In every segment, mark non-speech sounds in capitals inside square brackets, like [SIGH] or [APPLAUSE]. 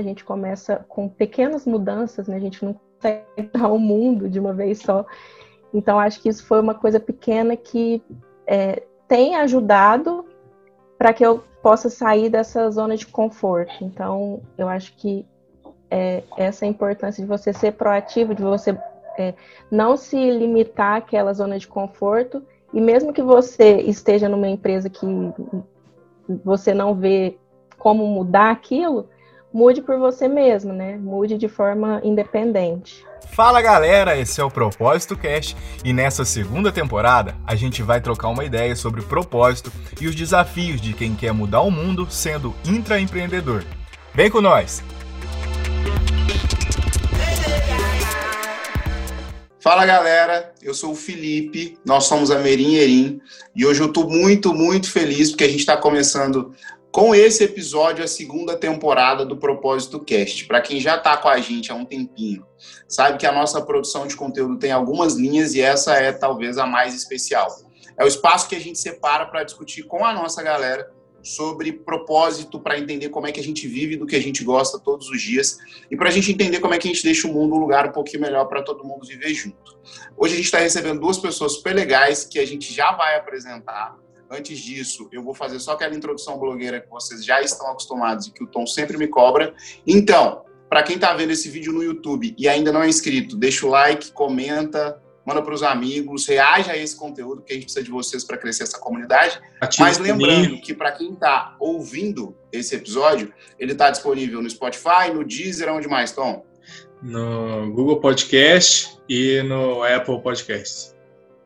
A gente começa com pequenas mudanças, né? A gente não consegue [LAUGHS] mudar o mundo de uma vez só. Então, acho que isso foi uma coisa pequena que é, tem ajudado para que eu possa sair dessa zona de conforto. Então, eu acho que é, essa é importância de você ser proativo, de você é, não se limitar àquela zona de conforto. E mesmo que você esteja numa empresa que você não vê como mudar aquilo, mude por você mesmo, né? Mude de forma independente. Fala galera, esse é o Propósito Cast e nessa segunda temporada a gente vai trocar uma ideia sobre propósito e os desafios de quem quer mudar o mundo sendo intraempreendedor. Vem com nós! Fala galera, eu sou o Felipe, nós somos a Merim Erim e hoje eu estou muito, muito feliz porque a gente está começando com esse episódio, a segunda temporada do Propósito Cast. Para quem já está com a gente há um tempinho, sabe que a nossa produção de conteúdo tem algumas linhas e essa é talvez a mais especial. É o espaço que a gente separa para discutir com a nossa galera sobre propósito, para entender como é que a gente vive do que a gente gosta todos os dias e para a gente entender como é que a gente deixa o mundo um lugar um pouquinho melhor para todo mundo viver junto. Hoje a gente está recebendo duas pessoas super legais que a gente já vai apresentar Antes disso, eu vou fazer só aquela introdução blogueira que vocês já estão acostumados e que o Tom sempre me cobra. Então, para quem está vendo esse vídeo no YouTube e ainda não é inscrito, deixa o like, comenta, manda para os amigos, reage a esse conteúdo, que a gente precisa de vocês para crescer essa comunidade. Ativa Mas lembrando que para quem está ouvindo esse episódio, ele está disponível no Spotify, no Deezer, onde mais, Tom? No Google Podcast e no Apple Podcast.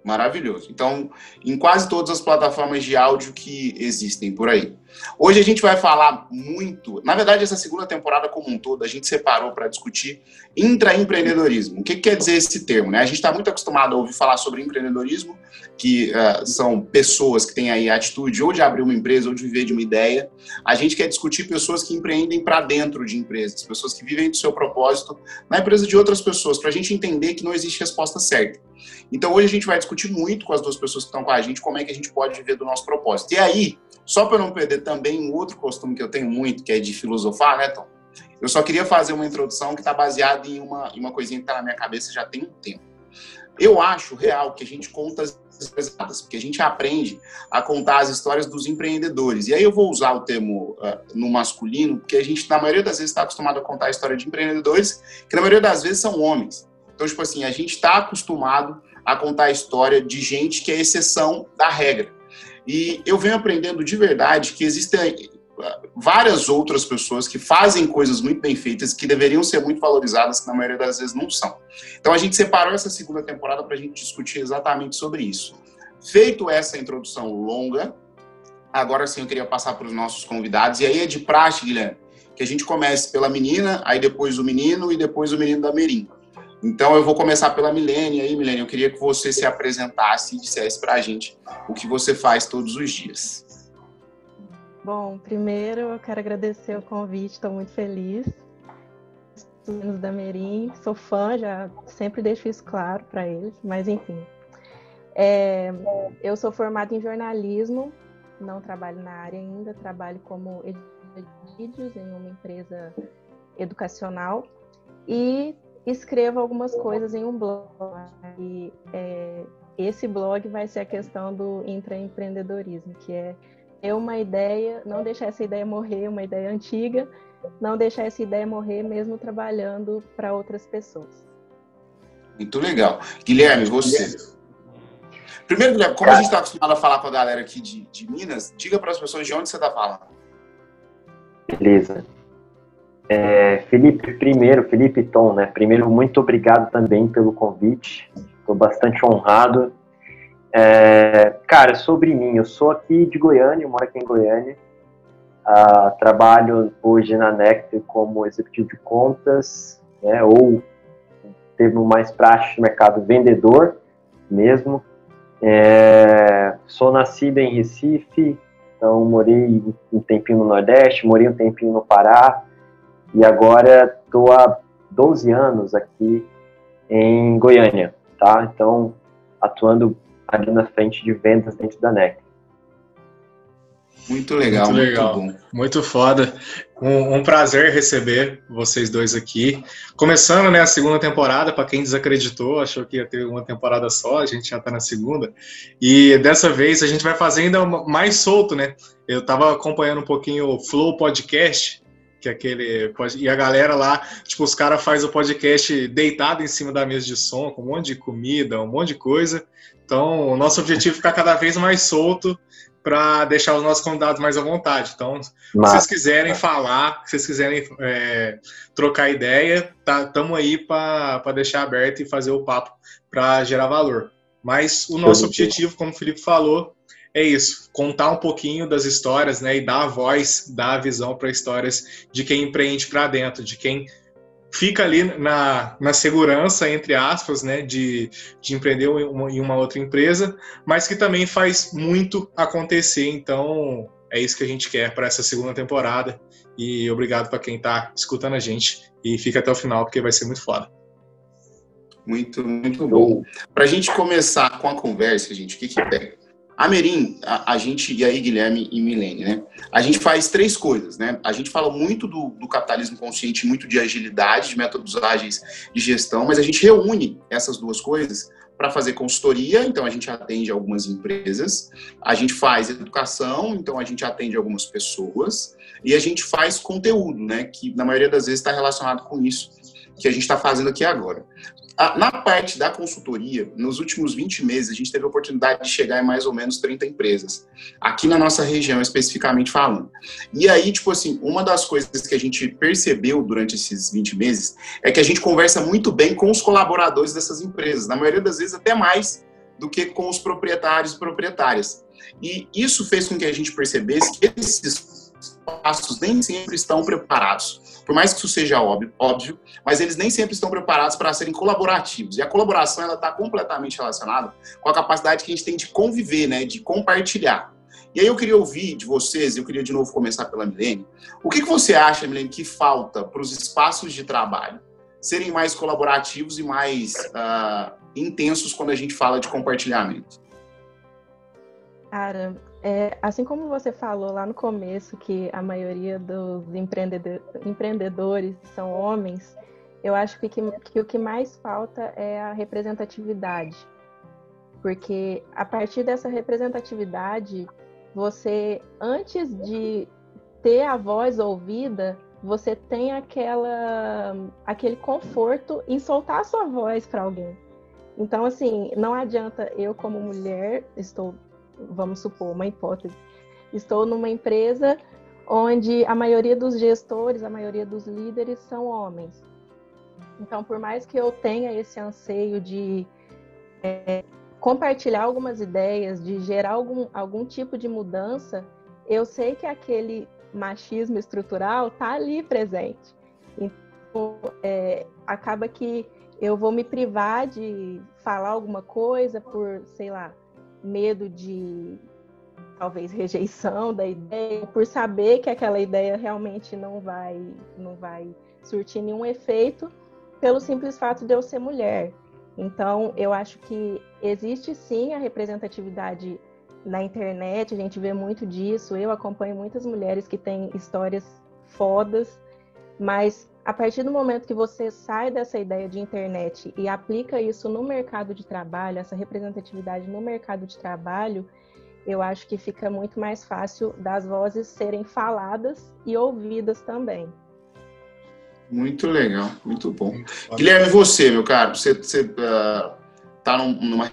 Maravilhoso. Então, em quase todas as plataformas de áudio que existem por aí. Hoje a gente vai falar muito. Na verdade, essa segunda temporada como um todo, a gente separou para discutir intraempreendedorismo. O que, que, quer dizer esse termo? Né? A gente está muito acostumado a ouvir falar sobre empreendedorismo, que uh, são pessoas que têm aí a atitude ou de abrir uma empresa ou de viver de uma ideia. A gente quer discutir pessoas que empreendem para dentro de empresas, pessoas que vivem do seu propósito na empresa de outras pessoas, para a gente entender que não existe resposta certa. Então, hoje a gente vai discutir muito com as duas pessoas que estão com a gente como é que a gente pode viver do nosso propósito. E aí, só para não perder também um outro costume que eu tenho muito, que é de filosofar, né, Tom? Eu só queria fazer uma introdução que está baseada em uma, em uma coisinha que está na minha cabeça já tem um tempo. Eu acho real que a gente conta as histórias, porque a gente aprende a contar as histórias dos empreendedores. E aí eu vou usar o termo uh, no masculino, porque a gente, na maioria das vezes, está acostumado a contar a história de empreendedores, que na maioria das vezes são homens. Então, tipo assim, a gente está acostumado a contar a história de gente que é exceção da regra. E eu venho aprendendo de verdade que existem eh, várias outras pessoas que fazem coisas muito bem feitas, que deveriam ser muito valorizadas, que na maioria das vezes não são. Então a gente separou essa segunda temporada para a gente discutir exatamente sobre isso. Feito essa introdução longa, agora sim eu queria passar para os nossos convidados, e aí é de praxe, Guilherme, que a gente comece pela menina, aí depois o menino e depois o menino da Merim. Então eu vou começar pela Milene aí, Milene, eu queria que você se apresentasse e dissesse para a gente o que você faz todos os dias. Bom, primeiro eu quero agradecer o convite, estou muito feliz. Meninos da Merim, sou fã, já sempre deixo isso claro para eles, mas enfim. É, eu sou formada em jornalismo, não trabalho na área ainda, trabalho como editor de vídeos em uma empresa educacional e escrevo algumas coisas em um blog. E é, esse blog vai ser a questão do intraempreendedorismo, que é ter uma ideia, não deixar essa ideia morrer, uma ideia antiga, não deixar essa ideia morrer mesmo trabalhando para outras pessoas. Muito legal. Guilherme, você. Primeiro, Guilherme, como a gente está acostumado a falar com a galera aqui de, de Minas, diga para as pessoas de onde você está falando. Beleza. É, Felipe, primeiro, Felipe Tom, né? Primeiro, muito obrigado também pelo convite. Estou bastante honrado. É, cara, sobre mim, eu sou aqui de Goiânia, moro aqui em Goiânia. Uh, trabalho hoje na Nectar como executivo de contas, né, ou teve mais prática no mercado vendedor mesmo. É, sou nascido em Recife, então morei um tempinho no Nordeste, morei um tempinho no Pará, e agora estou há 12 anos aqui em Goiânia, tá? Então, atuando ali na frente de vendas dentro da NEC. Muito legal, muito, legal. muito bom. Muito foda. Um, um, prazer receber vocês dois aqui. Começando né, a segunda temporada, para quem desacreditou, achou que ia ter uma temporada só, a gente já está na segunda. E dessa vez a gente vai fazer ainda mais solto, né? Eu estava acompanhando um pouquinho o Flow Podcast, que é aquele. E a galera lá, tipo, os caras fazem o podcast deitado em cima da mesa de som, com um monte de comida, um monte de coisa. Então, o nosso objetivo é ficar cada vez mais solto para deixar os nossos convidados mais à vontade. Então, se vocês quiserem falar, se vocês quiserem é, trocar ideia, tá, estamos aí para deixar aberto e fazer o papo para gerar valor. Mas o nosso objetivo, como o Felipe falou, é isso, contar um pouquinho das histórias, né, e dar a voz, dar a visão para histórias de quem empreende para dentro, de quem fica ali na, na segurança, entre aspas, né, de, de empreender em uma, em uma outra empresa, mas que também faz muito acontecer. Então, é isso que a gente quer para essa segunda temporada. E obrigado para quem está escutando a gente. E fica até o final, porque vai ser muito foda. Muito, muito bom. Para a gente começar com a conversa, gente, o que, que pega? A Merim, a, a, gente, e aí Guilherme e Milene, né? A gente faz três coisas, né? A gente fala muito do, do, capitalismo consciente, muito de agilidade, de métodos ágeis de gestão, mas a gente reúne essas duas coisas para fazer consultoria, então a gente atende algumas empresas, a gente faz educação, então a gente atende algumas pessoas, e a gente faz conteúdo, né? Que na maioria das vezes está relacionado com isso que a gente está fazendo aqui agora. Na parte da consultoria, nos últimos 20 meses, a gente teve a oportunidade de chegar em mais ou menos 30 empresas, aqui na nossa região, especificamente falando. E aí, tipo assim, uma das coisas que a gente percebeu durante esses 20 meses é que a gente conversa muito bem com os colaboradores dessas empresas, na maioria das vezes até mais do que com os proprietários e proprietárias. E isso fez com que a gente percebesse que esses passos nem sempre estão preparados por mais que isso seja óbvio, óbvio mas eles nem sempre estão preparados para serem colaborativos. E a colaboração ela está completamente relacionada com a capacidade que a gente tem de conviver, né, de compartilhar. E aí eu queria ouvir de vocês, eu queria de novo começar pela Milene, o que, que você acha, Milene, que falta para os espaços de trabalho serem mais colaborativos e mais uh, intensos quando a gente fala de compartilhamento? Cara, é, assim como você falou lá no começo que a maioria dos empreendedor, empreendedores são homens, eu acho que, que, que o que mais falta é a representatividade. Porque a partir dessa representatividade, você, antes de ter a voz ouvida, você tem aquela, aquele conforto em soltar a sua voz para alguém. Então, assim, não adianta eu, como mulher, estou vamos supor, uma hipótese. Estou numa empresa onde a maioria dos gestores, a maioria dos líderes são homens. Então, por mais que eu tenha esse anseio de é, compartilhar algumas ideias, de gerar algum, algum tipo de mudança, eu sei que aquele machismo estrutural está ali presente. Então, é, acaba que eu vou me privar de falar alguma coisa por, sei lá, medo de talvez rejeição da ideia, por saber que aquela ideia realmente não vai não vai surtir nenhum efeito pelo simples fato de eu ser mulher. Então, eu acho que existe sim a representatividade na internet, a gente vê muito disso. Eu acompanho muitas mulheres que têm histórias fodas, mas a partir do momento que você sai dessa ideia de internet e aplica isso no mercado de trabalho, essa representatividade no mercado de trabalho, eu acho que fica muito mais fácil das vozes serem faladas e ouvidas também. Muito legal, muito bom. Guilherme, você, meu caro, você está uh, num, numa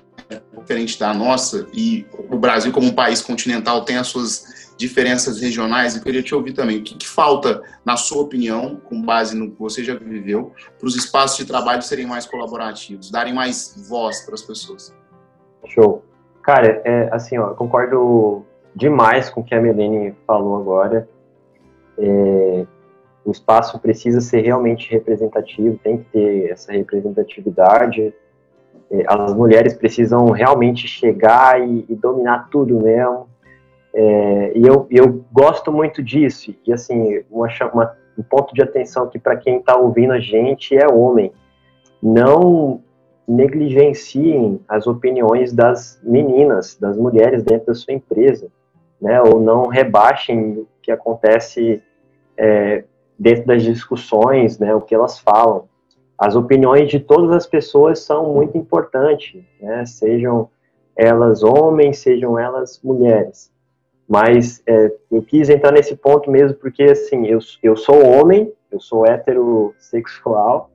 diferente da nossa e o Brasil, como um país continental, tem as suas diferenças regionais, eu queria te ouvir também. O que, que falta, na sua opinião, com base no que você já viveu, para os espaços de trabalho serem mais colaborativos, darem mais voz para as pessoas? Show. Cara, é, assim, ó, concordo demais com o que a Melene falou agora. É, o espaço precisa ser realmente representativo, tem que ter essa representatividade. É, as mulheres precisam realmente chegar e, e dominar tudo mesmo. É, e eu, eu gosto muito disso. E assim, uma, uma, um ponto de atenção aqui para quem está ouvindo a gente é homem. Não negligenciem as opiniões das meninas, das mulheres dentro da sua empresa, né? Ou não rebaixem o que acontece é, dentro das discussões, né, o que elas falam. As opiniões de todas as pessoas são muito importantes, né, sejam elas homens, sejam elas mulheres. Mas é, eu quis entrar nesse ponto mesmo porque, assim, eu, eu sou homem, eu sou heterossexual,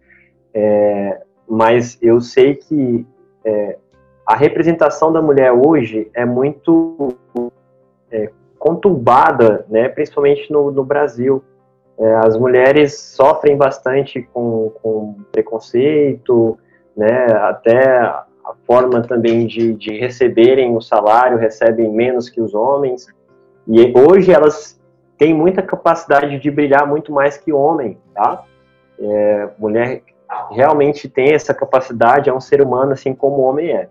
é, mas eu sei que é, a representação da mulher hoje é muito é, conturbada, né, principalmente no, no Brasil. É, as mulheres sofrem bastante com, com preconceito, né, até a forma também de, de receberem o salário, recebem menos que os homens. E hoje elas têm muita capacidade de brilhar muito mais que homem, tá? É, mulher realmente tem essa capacidade, é um ser humano assim como o homem é.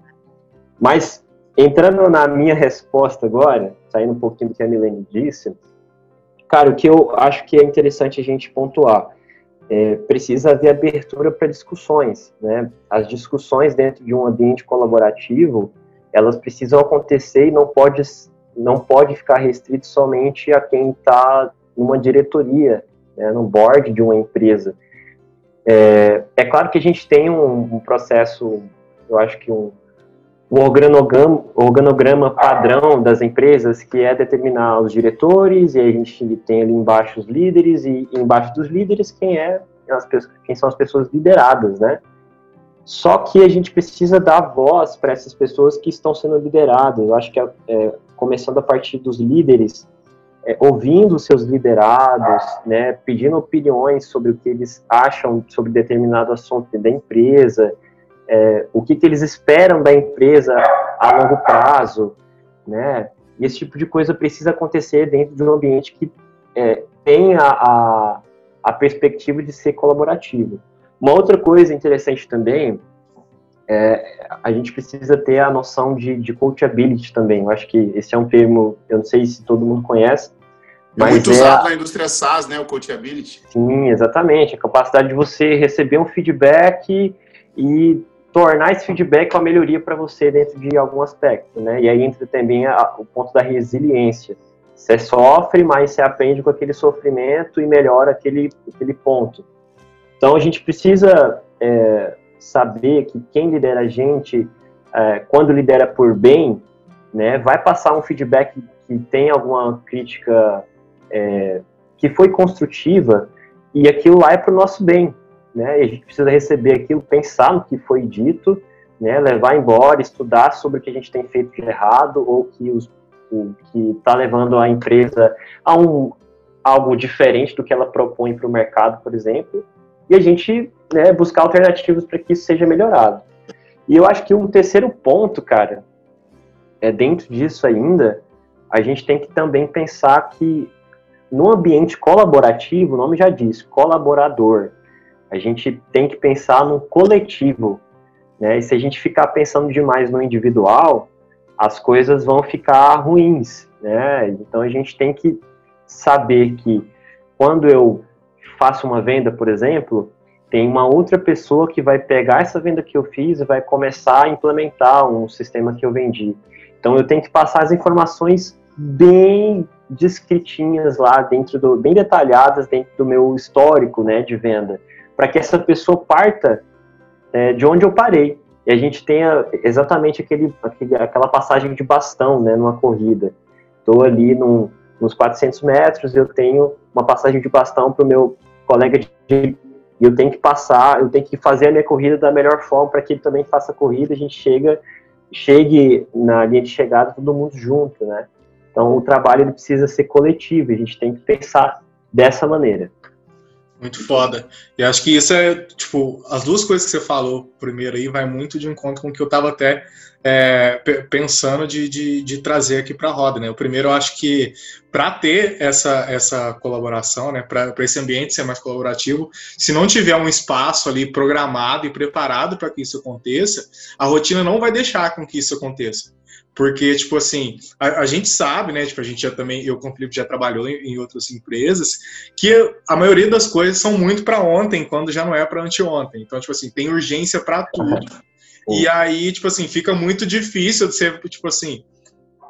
Mas, entrando na minha resposta agora, saindo um pouquinho do que a Milene disse, cara, o que eu acho que é interessante a gente pontuar, é, precisa haver abertura para discussões, né? As discussões dentro de um ambiente colaborativo, elas precisam acontecer e não pode, não pode ficar restrito somente a quem está numa diretoria, né, no board de uma empresa. É, é claro que a gente tem um, um processo, eu acho que um, o organograma, organograma padrão das empresas, que é determinar os diretores, e a gente tem ali embaixo os líderes, e embaixo dos líderes quem, é as, quem são as pessoas lideradas, né? Só que a gente precisa dar voz para essas pessoas que estão sendo lideradas. Eu acho que, é, é começando a partir dos líderes, é, ouvindo seus liderados, né, pedindo opiniões sobre o que eles acham sobre determinado assunto da empresa, é, o que, que eles esperam da empresa a longo prazo, né? E esse tipo de coisa precisa acontecer dentro de um ambiente que é, tenha a, a perspectiva de ser colaborativo. Uma outra coisa interessante também é, a gente precisa ter a noção de, de coachability também. Eu acho que esse é um termo, eu não sei se todo mundo conhece. É mas é muito usado na indústria SaaS, né, o coachability. Sim, exatamente. A capacidade de você receber um feedback e tornar esse feedback uma melhoria para você dentro de algum aspecto, né? E aí entra também a, o ponto da resiliência. Você sofre, mas você aprende com aquele sofrimento e melhora aquele, aquele ponto. Então a gente precisa é, saber que quem lidera a gente, é, quando lidera por bem, né, vai passar um feedback que tem alguma crítica é, que foi construtiva e aquilo lá é para o nosso bem né? E a gente precisa receber aquilo, pensar no que foi dito, né? Levar embora, estudar sobre o que a gente tem feito de errado ou que os o que está levando a empresa a um algo diferente do que ela propõe para o mercado, por exemplo, e a gente né, buscar alternativas para que isso seja melhorado. E eu acho que um terceiro ponto, cara, é dentro disso ainda, a gente tem que também pensar que no ambiente colaborativo, o nome já diz, colaborador, a gente tem que pensar no coletivo, né? E se a gente ficar pensando demais no individual, as coisas vão ficar ruins, né? Então a gente tem que saber que quando eu faço uma venda, por exemplo, tem uma outra pessoa que vai pegar essa venda que eu fiz e vai começar a implementar um sistema que eu vendi. Então eu tenho que passar as informações bem descritinhas lá dentro do bem detalhadas dentro do meu histórico, né, de venda para que essa pessoa parta é, de onde eu parei. E a gente tenha exatamente aquele, aquele, aquela passagem de bastão né, numa corrida. Estou ali num, nos 400 metros, eu tenho uma passagem de bastão para o meu colega de e eu tenho que passar, eu tenho que fazer a minha corrida da melhor forma para que ele também faça a corrida, a gente chega, chegue na linha de chegada todo mundo junto, né? Então o trabalho ele precisa ser coletivo, a gente tem que pensar dessa maneira. Muito foda. E acho que isso é, tipo, as duas coisas que você falou primeiro aí vai muito de encontro com o que eu estava até é, pensando de, de, de, trazer aqui para a roda, né? O primeiro, eu acho que para ter essa, essa colaboração, né, para esse ambiente ser mais colaborativo, se não tiver um espaço ali programado e preparado para que isso aconteça, a rotina não vai deixar com que isso aconteça. Porque, tipo assim, a, a, gente sabe, né? Tipo, a gente já também, eu com o Felipe já trabalhou em, em outras empresas, que a maioria das coisas são muito para ontem, quando já não é para anteontem. Então, tipo assim, tem urgência para tudo. Uhum. E aí, tipo assim, fica muito difícil de ser, tipo assim,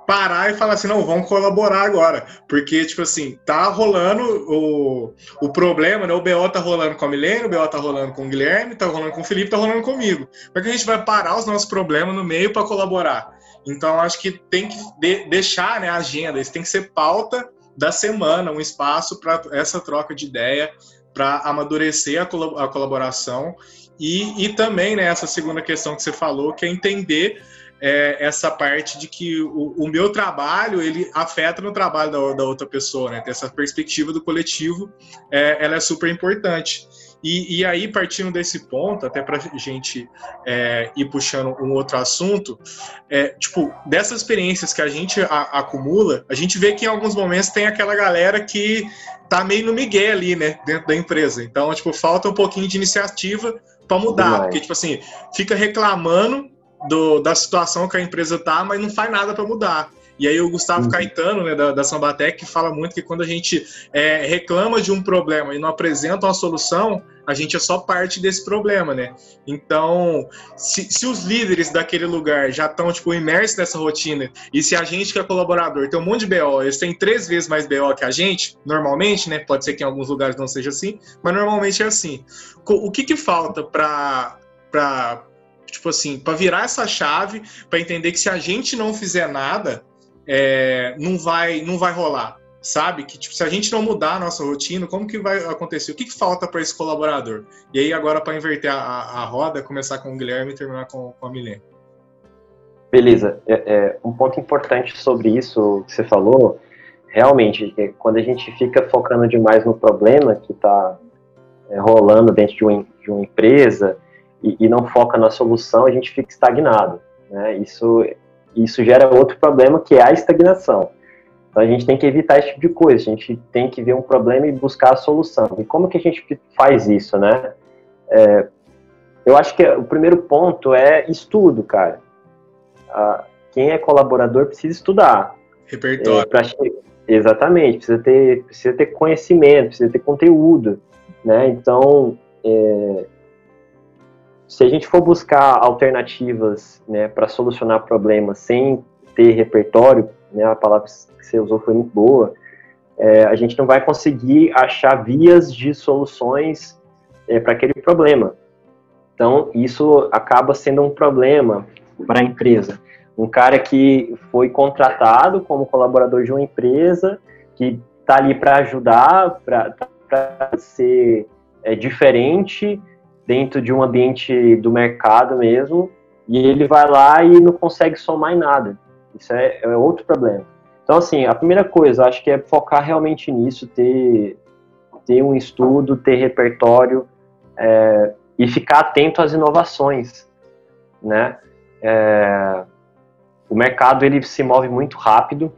parar e falar assim, não, vamos colaborar agora. Porque, tipo assim, tá rolando o, o problema, né? O BO tá rolando com a Milene, o BO tá rolando com o Guilherme, tá rolando com o Felipe, tá rolando comigo. Como é que a gente vai parar os nossos problemas no meio para colaborar? Então, acho que tem que de, deixar né, a agenda, isso tem que ser pauta da semana, um espaço para essa troca de ideia, para amadurecer a, a colaboração e, e também né, essa segunda questão que você falou, que é entender é, essa parte de que o, o, meu trabalho ele afeta no trabalho da, da outra pessoa, né? Essa perspectiva do coletivo, é, ela é super importante. E, e, aí, partindo desse ponto, até para a gente é, ir puxando um outro assunto, é, tipo, dessas experiências que a gente a, acumula, a gente vê que em alguns momentos tem aquela galera que tá meio no migué ali, né, dentro da empresa. Então, tipo, falta um pouquinho de iniciativa para mudar, porque, tipo assim, fica reclamando do, da situação que a empresa tá, mas não faz nada para mudar. E aí o Gustavo uhum. Caetano, né, da, da Sambatec, fala muito que quando a gente é, reclama de um problema e não apresenta uma solução, a gente é só parte desse problema, né? Então, se, se os líderes daquele lugar já estão, tipo, imersos nessa rotina, e se a gente que é colaborador tem um monte de BO, eles têm três vezes mais BO que a gente, normalmente, né? Pode ser que em alguns lugares não seja assim, mas normalmente é assim. O que que falta para tipo assim, para virar essa chave, para entender que se a gente não fizer nada, é, não vai não vai rolar, sabe? Que tipo, se a gente não mudar a nossa rotina, como que vai acontecer? O que, que falta para esse colaborador? E aí agora para inverter a, a, roda, começar com o Guilherme e terminar com, com a Milene. Beleza. É, é, um ponto importante sobre isso que você falou, realmente, é quando a gente fica focando demais no problema que está é, rolando dentro de uma, de uma empresa, e, e, não foca na solução, a gente fica estagnado. Né? Isso, isso gera outro problema, que é a estagnação. Então a gente tem que evitar esse tipo de coisa, a gente tem que ver um problema e buscar a solução. E como que a gente faz isso, né? É, eu acho que o primeiro ponto é estudo, cara. Ah, quem é colaborador precisa estudar. Repertório. É, exatamente, precisa ter, precisa ter conhecimento, precisa ter conteúdo, né? Então, é, se a gente for buscar alternativas né, para solucionar problemas sem ter repertório, né, a palavra que você usou foi muito boa, é, a gente não vai conseguir achar vias de soluções é, para aquele problema. Então, isso acaba sendo um problema para a empresa. Um cara que foi contratado como colaborador de uma empresa, que está ali para ajudar, para ser é, diferente, dentro de um ambiente do mercado mesmo, e ele vai lá e não consegue somar em nada. Isso é, é outro problema. Então, assim, a primeira coisa, acho que é focar realmente nisso, ter, ter um estudo, ter repertório é, e ficar atento às inovações, né? É, o mercado, ele se move muito rápido,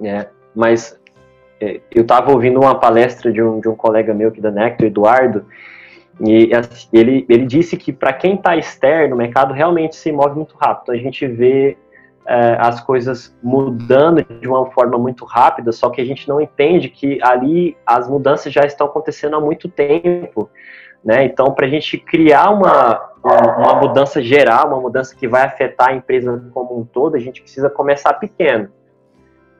né? Mas é, eu estava ouvindo uma palestra de um, de um colega meu aqui da Nectar, Eduardo, e assim, ele, ele disse que para quem está externo, o mercado realmente se move muito rápido. A gente vê é, as coisas mudando de uma forma muito rápida, só que a gente não entende que ali as mudanças já estão acontecendo há muito tempo. Né? Então, para a gente criar uma, uma mudança geral, uma mudança que vai afetar a empresa como um todo, a gente precisa começar pequeno.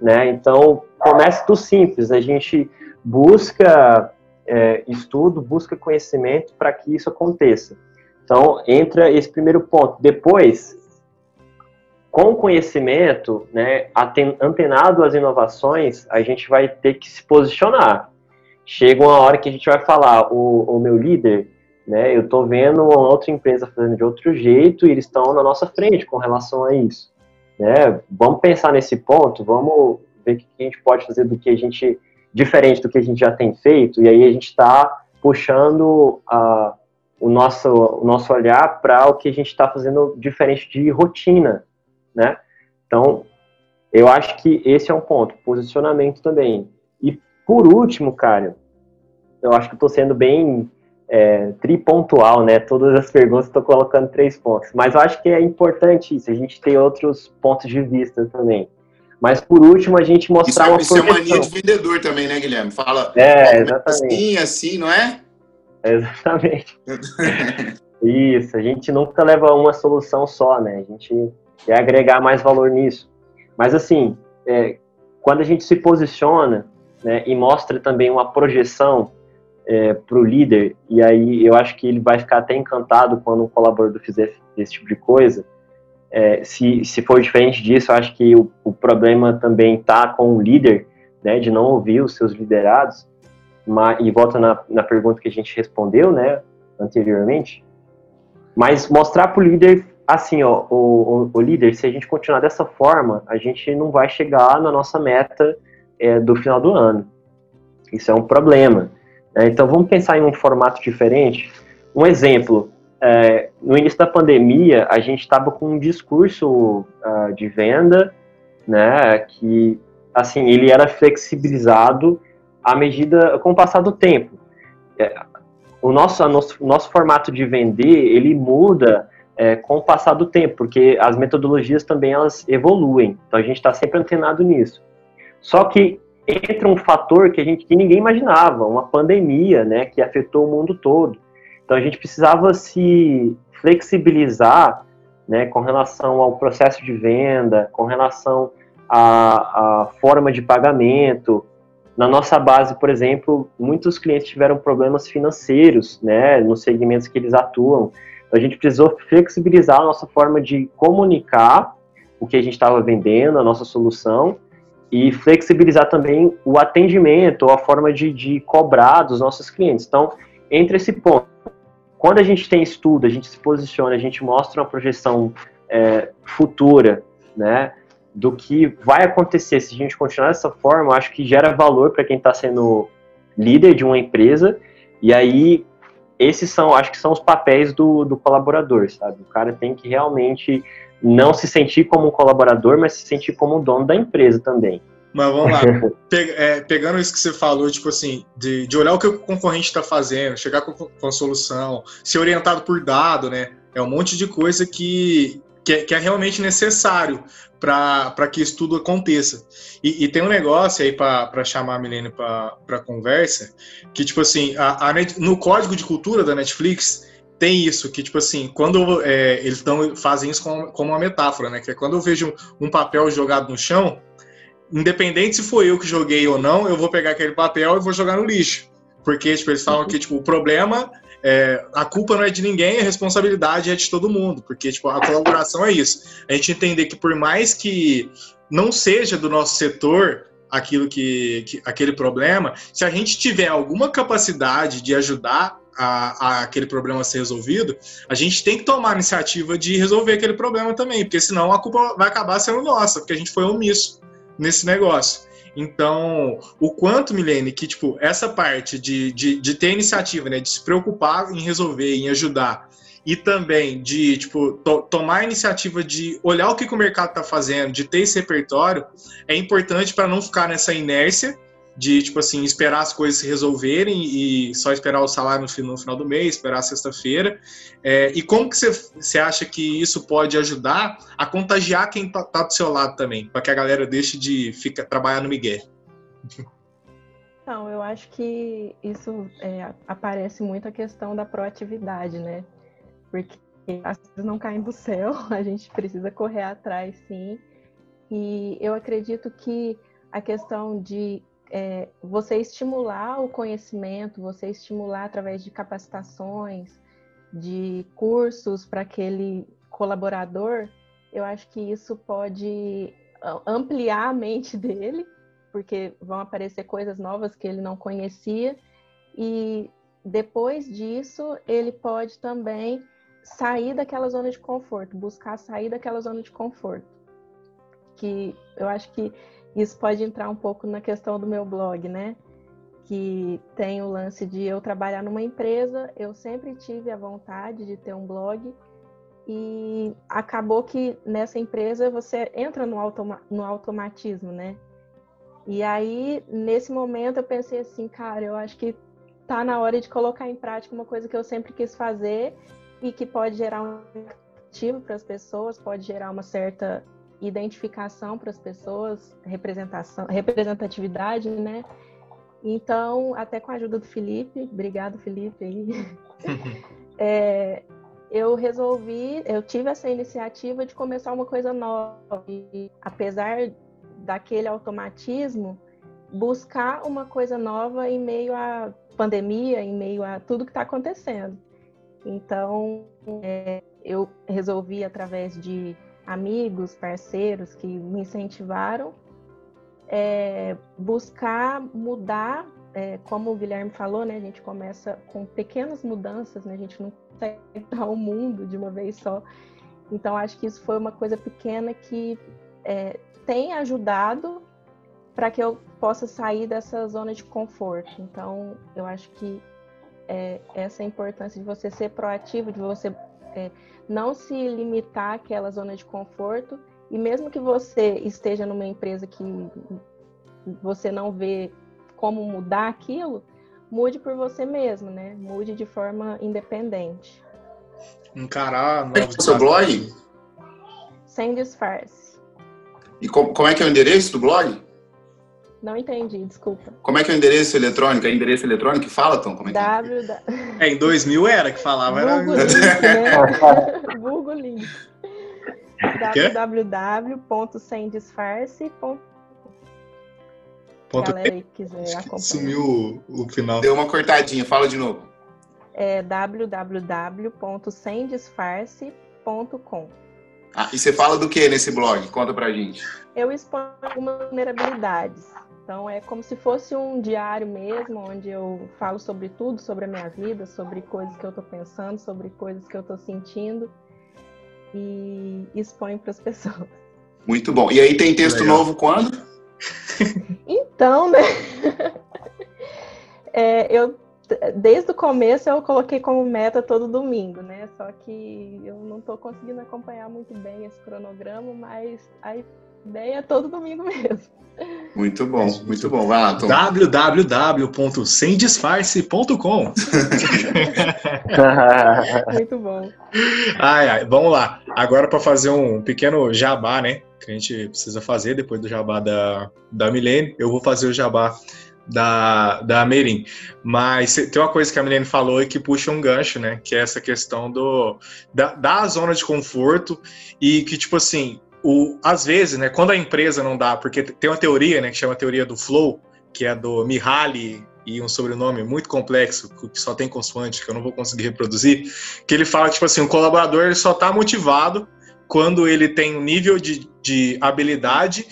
Né? Então, comece do simples. A gente busca é, estudo, busca conhecimento para que isso aconteça. Então, entra esse primeiro ponto. Depois, com conhecimento, né, antenado às inovações, a gente vai ter que se posicionar. Chega uma hora que a gente vai falar, o, o meu líder, né, eu estou vendo uma outra empresa fazendo de outro jeito e eles estão na nossa frente com relação a isso. Né? Vamos pensar nesse ponto, vamos ver o que a gente pode fazer do que a gente diferente do que a gente já tem feito, e aí a gente está puxando a, o, nosso, o nosso olhar para o que a gente está fazendo diferente de rotina, né? Então, eu acho que esse é um ponto, posicionamento também. E por último, cara, eu acho que estou sendo bem é, tripontual, né? Todas as perguntas estou colocando três pontos. Mas eu acho que é importante isso, a gente ter outros pontos de vista também. Mas por último, a gente mostrar isso, é, uma Isso é mania de vendedor também, né, Guilherme? Fala é, exatamente. assim, assim, não é? Exatamente. [LAUGHS] isso, a gente nunca leva uma solução só, né? A gente quer agregar mais valor nisso. Mas assim, é, quando a gente se posiciona né, e mostra também uma projeção é, para o líder, e aí eu acho que ele vai ficar até encantado quando um colaborador fizer esse tipo de coisa. É, se, se for diferente disso, acho que o, o problema também está com o líder, né, de não ouvir os seus liderados, mas, e volta na, na pergunta que a gente respondeu, né, anteriormente, mas mostrar para o líder, assim, ó, o, o, o, líder, se a gente continuar dessa forma, a gente não vai chegar na nossa meta é, do final do ano. Isso é um problema. Né? Então vamos pensar em um formato diferente. Um exemplo, é, no início da pandemia, a gente estava com um discurso uh, de venda, né, que, assim, ele era flexibilizado à medida, com o passar do tempo. É, o nosso, nosso, nosso formato de vender, ele muda é, com o passar do tempo, porque as metodologias também elas evoluem. Então a gente está sempre antenado nisso. Só que entra um fator que a gente que ninguém imaginava, uma pandemia, né, que afetou o mundo todo. Então a gente precisava se flexibilizar, né, com relação ao processo de venda, com relação à, à forma de pagamento. Na nossa base, por exemplo, muitos clientes tiveram problemas financeiros, né, nos segmentos que eles atuam. Então a gente precisou flexibilizar a nossa forma de comunicar o que a gente estava vendendo, a nossa solução, e flexibilizar também o atendimento a forma de, de cobrar dos nossos clientes. Então, entre esse ponto, quando a gente tem estudo, a gente se posiciona, a gente mostra uma projeção é, futura, né, do que vai acontecer se a gente continuar dessa forma, acho que gera valor para quem está sendo líder de uma empresa, e aí esses são, acho que são os papéis do, do colaborador, sabe? O cara tem que realmente não se sentir como um colaborador, mas se sentir como um dono da empresa também. Mas vamos lá, [LAUGHS] Pe é, pegando isso que você falou, tipo assim, de, de olhar o que o concorrente está fazendo, chegar com, com a solução, ser orientado por dado, né? É um monte de coisa que, que, é, que é realmente necessário para que isso tudo aconteça. E, e tem um negócio aí para chamar a Milene para conversa, que, tipo assim, a, a Net, no código de cultura da Netflix, tem isso, que tipo assim, quando é, eles tão, fazem isso como, como, uma metáfora, né? Que é quando eu vejo um papel jogado no chão, independente se foi eu que joguei ou não, eu vou pegar aquele papel e vou jogar no lixo. Porque tipo, eles falam que tipo, o problema, é, a culpa não é de ninguém, a responsabilidade é de todo mundo. Porque tipo, a colaboração é isso. A gente entender que por mais que não seja do nosso setor aquilo que, que aquele problema, se a gente tiver alguma capacidade de ajudar a, a, aquele problema ser resolvido, a gente tem que tomar a iniciativa de resolver aquele problema também, porque senão a culpa vai acabar sendo nossa, porque a gente foi omisso nesse negócio. Então, o quanto, Milene, que tipo, essa parte de, de, de ter iniciativa, né, de se preocupar em resolver, em ajudar, e também de tipo, to tomar a iniciativa de olhar o que, que o mercado está fazendo, de ter esse repertório, é importante para não ficar nessa inércia de, tipo assim, esperar as coisas se resolverem e só esperar o salário no, final do mês, esperar sexta-feira. É, e como que você acha que isso pode ajudar a contagiar quem tá, tá do seu lado também, para que a galera deixe de ficar, trabalhar no Miguel? Não, eu acho que isso é, aparece muito a questão da proatividade, né? Porque as coisas não caem do céu, [LAUGHS] a gente precisa correr atrás, sim. E eu acredito que a questão de é, você estimular o conhecimento, você estimular através de capacitações, de cursos para aquele colaborador, eu acho que isso pode ampliar a mente [LAUGHS] dele, porque vão aparecer coisas novas que ele não conhecia, e depois disso ele pode também sair daquela zona de conforto, buscar sair daquela zona de conforto. Que eu acho que isso pode entrar um pouco na questão do meu blog, né? Que tem o lance de eu trabalhar numa empresa, eu sempre tive a vontade de ter um blog e acabou que nessa empresa você entra no, automa no automatismo, né? E aí, nesse momento, eu pensei assim, cara, eu acho que tá na hora de colocar em prática uma coisa que eu sempre quis fazer e que pode gerar um ativo para as pessoas, pode gerar uma certa identificação para as pessoas, representação, representatividade, né? Então, até com a ajuda do Felipe, obrigado Felipe aí, [LAUGHS] é, eu resolvi, eu tive essa iniciativa de começar uma coisa nova. E, apesar daquele automatismo, buscar uma coisa nova em meio à pandemia, em meio a tudo que está acontecendo. Então, é, eu resolvi, através de amigos, parceiros que me incentivaram, é, buscar mudar, é, como o Guilherme falou, né? A gente começa com pequenas mudanças, né? A gente não consegue mudar o mundo de uma vez só. Então, acho que isso foi uma coisa pequena que é, tem ajudado para que eu possa sair dessa zona de conforto. Então, eu acho que é, essa é importância de você ser proativo, de você é, não se limitar àquela zona de conforto e mesmo que você esteja numa empresa que você não vê como mudar aquilo, mude por você mesmo, né? Mude de forma independente. Encarar novos seu blog? Sem disfarce. E como, como é que é o endereço do blog? Não entendi, desculpa. Como é que é o endereço eletrônico? É endereço eletrônico que fala, Tom? Como é, que é? [LAUGHS] é, em 2000 era que falava. Vulgo era... Link, né? [LAUGHS] Vulgo Link. www.semdisfarce.com Ponto galera aí quiser acompanhar. Sumiu o, o final. Deu uma cortadinha, fala de novo. É www.semdisfarce.com ah, e você fala do que nesse blog? Conta pra gente. Eu exponho algumas vulnerabilidades. Então é como se fosse um diário mesmo, onde eu falo sobre tudo, sobre a minha vida, sobre coisas que eu tô pensando, sobre coisas que eu tô sentindo e exponho para as [LAUGHS] pessoas. Muito bom. E aí tem texto Legal. novo quando? Então, né? [LAUGHS] é, eu desde o começo eu coloquei como meta todo domingo, né? Só que eu não estou conseguindo acompanhar muito bem esse cronograma, mas a ideia é todo domingo mesmo. Muito bom, muito bom. Vai lá, Tom. www.semdisfarce.com [LAUGHS] Muito bom. Ai, ai, vamos lá. Agora para fazer um pequeno jabá, né? Que a gente precisa fazer depois do jabá da, da Milene, eu vou fazer o jabá da, da Merim. Mas tem uma coisa que a Milene falou e que puxa um gancho, né? Que é essa questão do, da, da zona de conforto e que, tipo assim, o, às vezes, né, quando a empresa não dá, porque tem uma teoria, né, que chama teoria do flow, que é do Mihaly e um sobrenome muito complexo, que só tem consoante, que eu não vou conseguir reproduzir, que ele fala, tipo assim, o colaborador ele só está motivado quando ele tem um nível de, de habilidade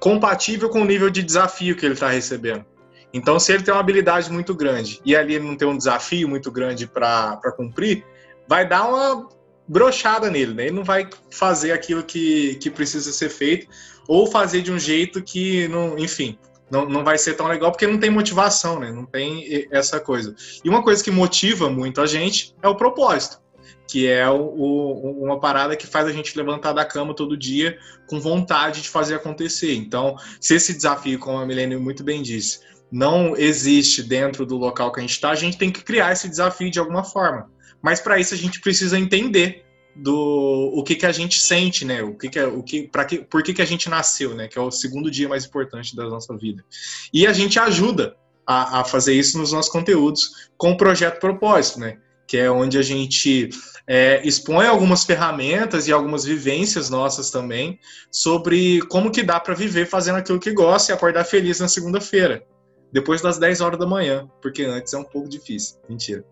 compatível com o nível de desafio que ele está recebendo. Então, se ele tem uma habilidade muito grande e ali ele não tem um desafio muito grande para cumprir, vai dar uma brochada nele, né? Ele não vai fazer aquilo que, que precisa ser feito ou fazer de um jeito que, não, enfim, não, não vai ser tão legal porque não tem motivação, né? Não tem essa coisa. E uma coisa que motiva muito a gente é o propósito, que é o, o, uma parada que faz a gente levantar da cama todo dia com vontade de fazer acontecer. Então, se esse desafio, como a Milene muito bem disse, não existe dentro do local que a gente está, a gente tem que criar esse desafio de alguma forma. Mas para isso a gente precisa entender do o que, que a gente sente, né? O que, que é, o que, para que, por que, que a gente nasceu, né? Que é o segundo dia mais importante da nossa vida. E a gente ajuda a, a fazer isso nos nossos conteúdos com o projeto Propósito, né? Que é onde a gente é, expõe algumas ferramentas e algumas vivências nossas também sobre como que dá para viver fazendo aquilo que gosta e acordar feliz na segunda-feira depois das 10 horas da manhã, porque antes é um pouco difícil. Mentira.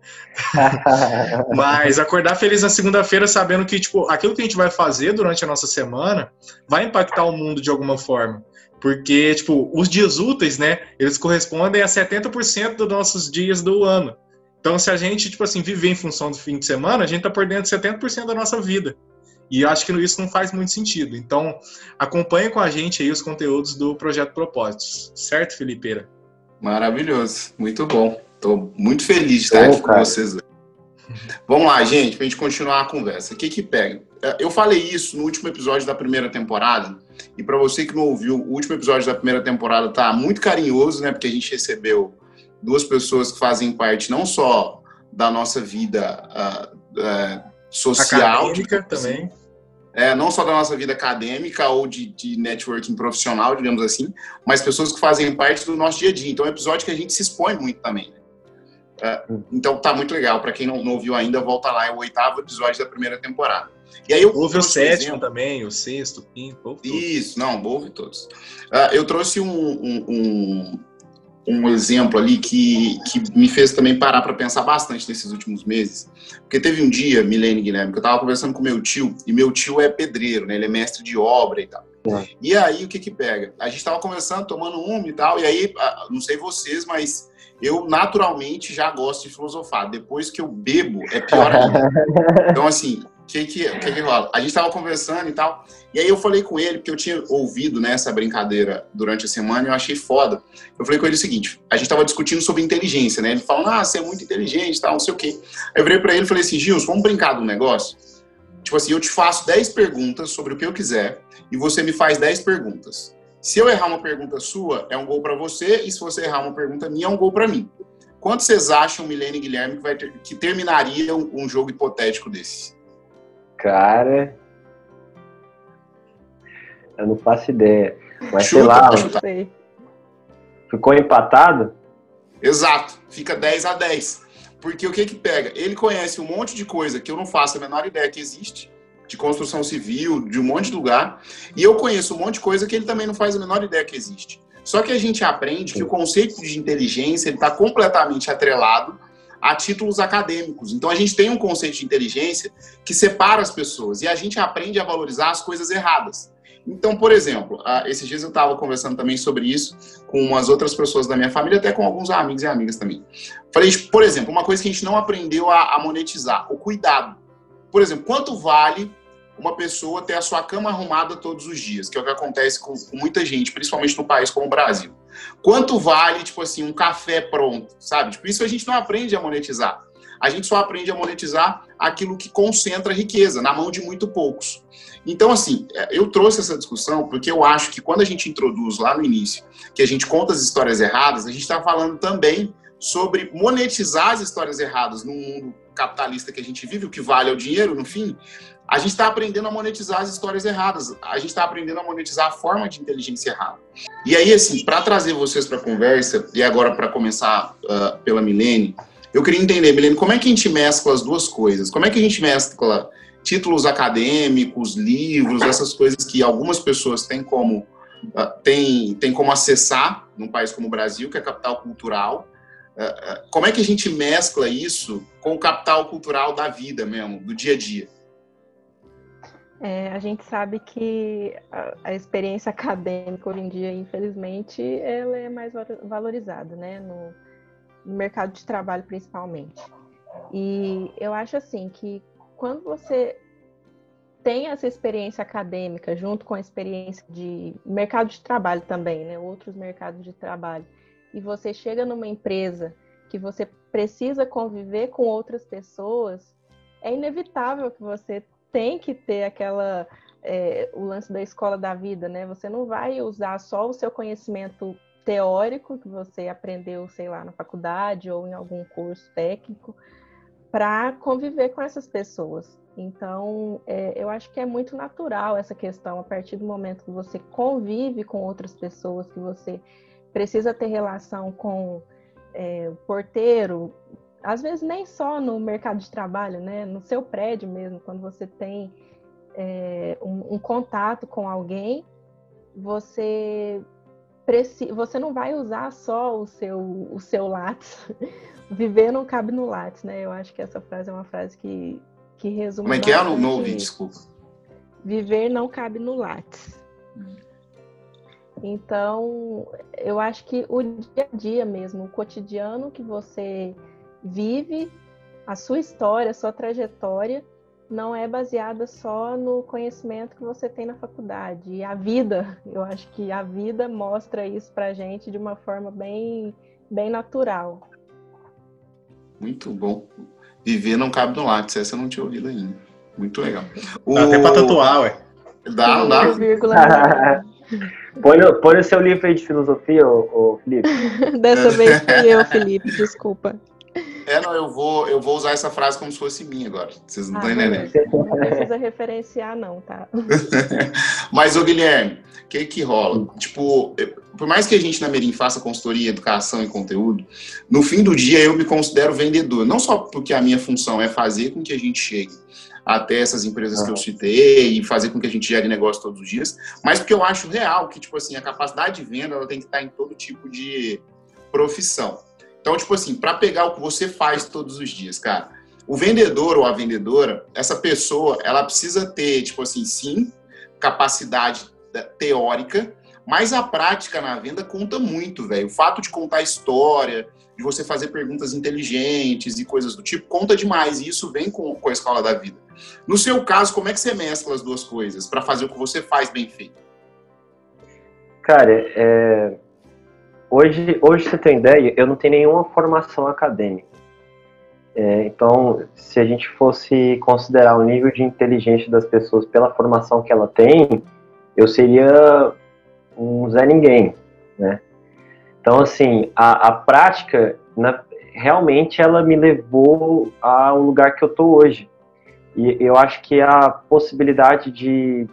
[LAUGHS] Mas acordar feliz na segunda-feira sabendo que, tipo, aquilo que a gente vai fazer durante a nossa semana vai impactar o mundo de alguma forma. Porque, tipo, os dias úteis, né, eles correspondem a 70% dos nossos dias do ano. Então, se a gente, tipo assim, viver em função do fim de semana, a gente tá perdendo 70% da nossa vida. E acho que isso não faz muito sentido. Então, acompanhe com a gente aí os conteúdos do Projeto Propósitos. Certo, Felipeira? Maravilhoso, muito bom. Estou muito feliz de estar aqui cara. com vocês. Vamos lá, gente, para a gente continuar a conversa. O que que pega? É, eu falei isso no último episódio da primeira temporada, e para você que não ouviu, o último episódio da primeira temporada tá muito carinhoso, né? Porque a gente recebeu duas pessoas que fazem parte não só da nossa vida uh, uh, social, Acadêmica também é, não só da nossa vida acadêmica ou de, de networking profissional, digamos assim, mas pessoas que fazem parte do nosso dia a dia. Então é um episódio que a gente se expõe muito também. Né? Uh, então tá muito legal. Para quem não, não ouviu ainda, volta lá. É o oitavo episódio da primeira temporada. E aí eu ouve o sétimo exemplo, também, o sexto, o quinto. Isso, não, ouve todos. Uh, eu trouxe um, um, um, um, exemplo ali que, que me fez também parar para pensar bastante nesses últimos meses. Porque teve um dia, Milene Guilherme, que eu estava conversando com meu tio, e meu tio é pedreiro, né? Ele é mestre de obra e tal. É. E aí, o que que pega? A gente estava conversando, tomando um e tal, e aí, não sei vocês, mas eu naturalmente já gosto de filosofar. Depois que eu bebo, é pior ainda. [LAUGHS] Então, assim, que que, que que rola? A gente tava conversando e tal, e aí eu falei com ele, porque eu tinha ouvido né, essa brincadeira durante a semana e eu achei foda. Eu falei com ele o seguinte, a gente tava discutindo sobre inteligência, né? Ele falou, ah, você é muito inteligente tal, não sei o quê. Aí eu virei pra ele e falei assim, Gilson, vamos brincar do negócio? Tipo assim, eu te faço 10 perguntas sobre o que eu quiser e você me faz 10 perguntas. Se eu errar uma pergunta sua, é um gol para você, e se você errar uma pergunta minha, é um gol para mim. Quanto vocês acham, Milene e Guilherme, que, vai ter, que terminaria um, um jogo hipotético desse? Cara, eu não faço ideia. Mas Chuta, sei lá. Ficou empatado? Exato. Fica 10 a 10. Porque o que que pega? Ele conhece um monte de coisa que eu não faço a menor ideia que existe, de construção civil, de um monte de lugar, e eu conheço um monte de coisa que ele também não faz a menor ideia que existe. Só que a gente aprende que o conceito de inteligência está completamente atrelado a títulos acadêmicos. Então a gente tem um conceito de inteligência que separa as pessoas e a gente aprende a valorizar as coisas erradas. Então, por exemplo, esses dias eu estava conversando também sobre isso com umas outras pessoas da minha família, até com alguns amigos e amigas também. Falei, por exemplo, uma coisa que a gente não aprendeu a, monetizar, o cuidado. Por exemplo, quanto vale uma pessoa ter a sua cama arrumada todos os dias, que é o que acontece com, muita gente, principalmente no país como o Brasil. Quanto vale, tipo assim, um café pronto, sabe? Tipo, isso a gente não aprende a monetizar. A gente só aprende a monetizar aquilo que concentra riqueza na mão de muito poucos. Então, assim, é, eu trouxe essa discussão porque eu acho que quando a gente introduz lá no início, que a gente conta as histórias erradas, a gente está falando também sobre monetizar as histórias erradas no mundo capitalista que a gente vive, o que vale é o dinheiro, no fim, a gente está aprendendo a monetizar as histórias erradas, a gente está aprendendo a monetizar a forma de inteligência errada. E aí, assim, para trazer vocês para a conversa, e agora para começar uh, pela Milene, eu queria entender, Milene, como é que a gente mescla as duas coisas? Como é que a gente mescla títulos acadêmicos, livros, essas coisas que algumas pessoas têm como, uh, têm, têm como acessar num país como o Brasil, que é capital cultural, uh, como é que a gente mescla isso com o capital cultural da vida mesmo, do dia a dia? É, a gente sabe que a, a, experiência [LAUGHS] acadêmica hoje em dia, infelizmente, ela é mais valorizada, né? No, no mercado de trabalho, principalmente. E eu acho assim que quando você tem essa experiência acadêmica junto com a experiência de mercado de trabalho também, né? Outros mercados de trabalho, e você chega numa empresa que você precisa conviver com outras pessoas, é inevitável que você tem que ter aquela é, o lance da escola da vida, né? Você não vai usar só o seu conhecimento teórico que você aprendeu, sei lá, na faculdade ou em algum curso técnico, para conviver com essas pessoas. Então, é, eu acho que é muito natural essa questão, a partir do momento que você convive com outras pessoas, que você precisa ter relação com é, o porteiro, às vezes nem só no mercado de trabalho, né? No seu prédio mesmo, quando você tem é, um, um, contato com alguém, você você não vai usar só o seu, o seu látis. [LAUGHS] Viver não cabe no látis, né? Eu acho que essa frase é uma frase que, que resume. Como é que é? Não, não ouvi, desculpa. Viver não cabe no látis. Então, eu acho que o dia a dia mesmo, o cotidiano que você vive, a sua história, a sua trajetória, não é baseada só no conhecimento que você tem na faculdade. E a vida, eu acho que a vida mostra isso pra gente de uma forma bem, bem natural. Muito bom. Viver não cabe no lápis, essa eu não tinha ouvido ainda. Muito legal. O... Dá até pra tatuar, ué. Dá, dá? Vírgula, [LAUGHS] põe, no, põe no seu livro aí de filosofia, ô, ô Felipe. [LAUGHS] Dessa [LAUGHS] vez fui eu, Felipe, desculpa. É, entendendo, eu vou, eu vou usar essa frase como se fosse minha agora. Vocês não estão ah, entendendo. Não precisa referenciar, não, tá? [LAUGHS] Mas, ô Guilherme, o que que rola? Tipo, por mais que a gente na Merim faça consultoria, educação e conteúdo, no fim do dia eu me considero vendedor. Não só porque a minha função é fazer com que a gente chegue até essas empresas que eu citei e fazer com que a gente gere negócio todos os dias, mas porque eu acho real que, tipo assim, a capacidade de venda ela tem que estar em todo tipo de profissão. Então, tipo assim, para pegar o que você faz todos os dias, cara, o vendedor ou a vendedora, essa pessoa, ela precisa ter, tipo assim, sim, capacidade teórica, mas a prática na venda conta muito, velho. O fato de contar história, de você fazer perguntas inteligentes e coisas do tipo, conta demais. E isso vem com, com a escola da vida. No seu caso, como é que você mescla as duas coisas para fazer o que você faz bem feito? Cara, é... hoje, hoje você tem ideia, eu não tenho nenhuma formação acadêmica. É, então, se a gente fosse considerar o nível de inteligência das pessoas pela formação que ela tem, eu seria um Zé Ninguém, né? Então, assim, a, a prática, na, realmente, ela me levou ao lugar que eu tô hoje. E eu acho que a possibilidade de,